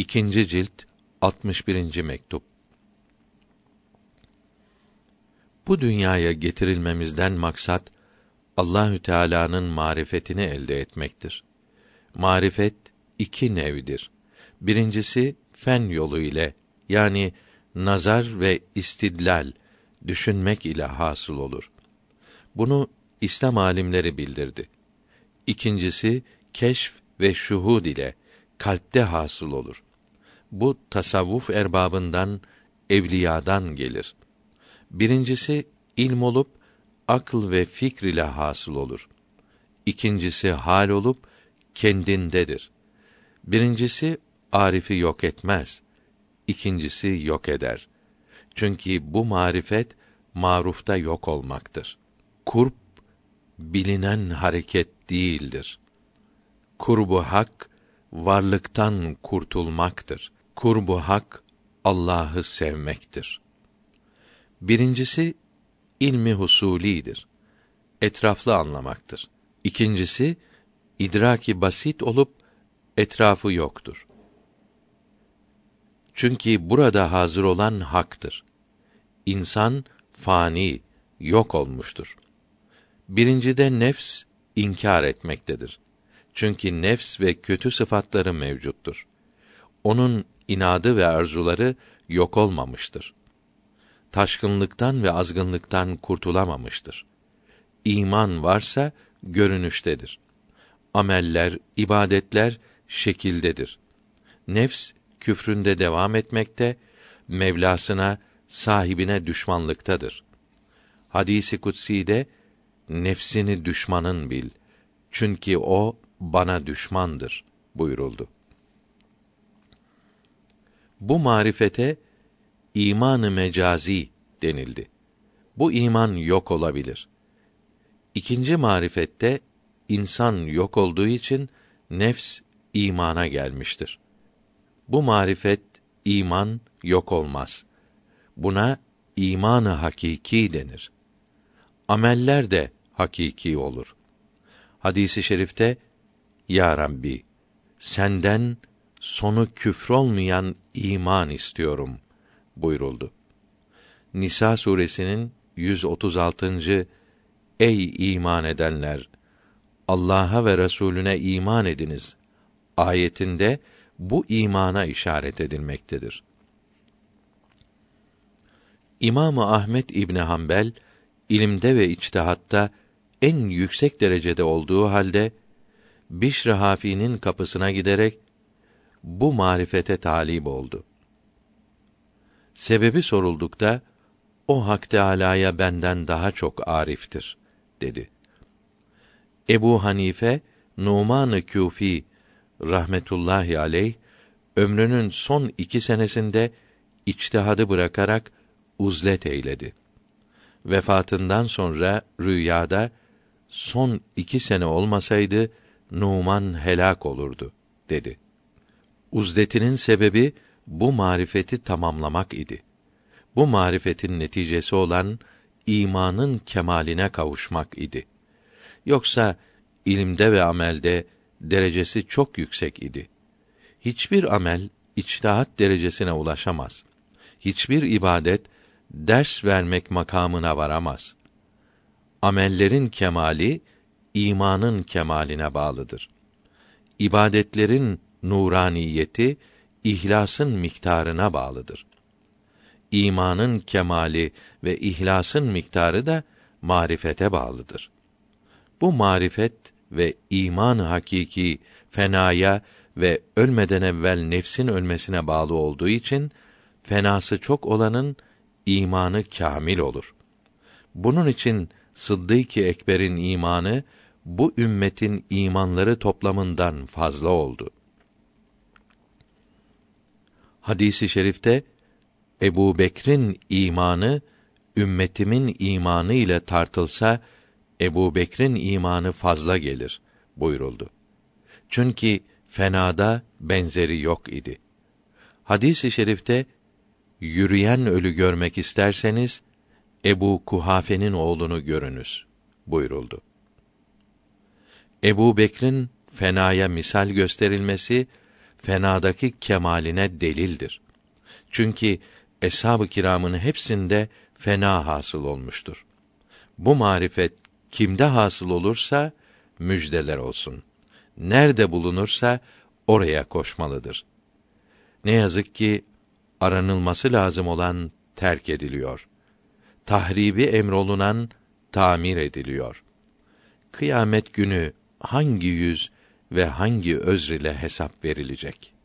İkinci cilt 61. mektup. Bu dünyaya getirilmemizden maksat Allahü Teala'nın marifetini elde etmektir. Marifet iki nevdir. Birincisi fen yolu ile yani nazar ve istidlal düşünmek ile hasıl olur. Bunu İslam alimleri bildirdi. İkincisi keşf ve şuhud ile kalpte hasıl olur. Bu tasavvuf erbabından, evliyadan gelir. Birincisi ilm olup akıl ve fikr ile hasıl olur. İkincisi hal olup kendindedir. Birincisi arifi yok etmez. İkincisi yok eder. Çünkü bu marifet marufta yok olmaktır. Kurp bilinen hareket değildir. Kurbu hak varlıktan kurtulmaktır. Kurbu hak Allah'ı sevmektir. Birincisi ilmi husulidir. Etraflı anlamaktır. İkincisi idraki basit olup etrafı yoktur. Çünkü burada hazır olan haktır. İnsan fani, yok olmuştur. Birincide nefs inkar etmektedir. Çünkü nefs ve kötü sıfatları mevcuttur. Onun inadı ve arzuları yok olmamıştır. Taşkınlıktan ve azgınlıktan kurtulamamıştır. İman varsa görünüştedir. Ameller, ibadetler şekildedir. Nefs küfründe devam etmekte, Mevlasına, sahibine düşmanlıktadır. Hadisi kutsi'de nefsini düşmanın bil. Çünkü o bana düşmandır buyuruldu. Bu marifete imanı mecazi denildi. Bu iman yok olabilir. İkinci marifette insan yok olduğu için nefs imana gelmiştir. Bu marifet iman yok olmaz. Buna imanı hakiki denir. Ameller de hakiki olur. Hadisi şerifte Ya Rabbi senden sonu küfür olmayan iman istiyorum buyuruldu. Nisa suresinin 136. Ey iman edenler Allah'a ve Resulüne iman ediniz ayetinde bu imana işaret edilmektedir. İmamı Ahmet İbni Hanbel ilimde ve içtihatta en yüksek derecede olduğu halde Bişr Hafi'nin kapısına giderek bu marifete talip oldu. Sebebi soruldukta o Hak Teâlâ'ya benden daha çok ariftir dedi. Ebu Hanife Numan-ı Küfi rahmetullahi aleyh ömrünün son iki senesinde içtihadı bırakarak uzlet eyledi. Vefatından sonra rüyada son iki sene olmasaydı Numan helak olurdu dedi. Uzletinin sebebi bu marifeti tamamlamak idi. Bu marifetin neticesi olan imanın kemaline kavuşmak idi. Yoksa ilimde ve amelde derecesi çok yüksek idi. Hiçbir amel içtihat derecesine ulaşamaz. Hiçbir ibadet ders vermek makamına varamaz. Amellerin kemali imanın kemaline bağlıdır. İbadetlerin nuraniyeti ihlasın miktarına bağlıdır. İmanın kemali ve ihlasın miktarı da marifete bağlıdır. Bu marifet ve iman hakiki fenaya ve ölmeden evvel nefsin ölmesine bağlı olduğu için fenası çok olanın imanı kamil olur. Bunun için Sıddık-ı Ekber'in imanı bu ümmetin imanları toplamından fazla oldu. Hadisi şerifte Ebu Bekr'in imanı ümmetimin imanı ile tartılsa Ebu Bekr'in imanı fazla gelir buyuruldu. Çünkü fenada benzeri yok idi. Hadis-i şerifte yürüyen ölü görmek isterseniz Ebu Kuhafe'nin oğlunu görünüz buyuruldu. Ebu Bekr'in fenaya misal gösterilmesi fenadaki kemaline delildir. Çünkü eshab-ı kiramın hepsinde fena hasıl olmuştur. Bu marifet kimde hasıl olursa müjdeler olsun. Nerede bulunursa oraya koşmalıdır. Ne yazık ki aranılması lazım olan terk ediliyor. Tahribi emrolunan tamir ediliyor. Kıyamet günü hangi yüz ve hangi özr ile hesap verilecek?'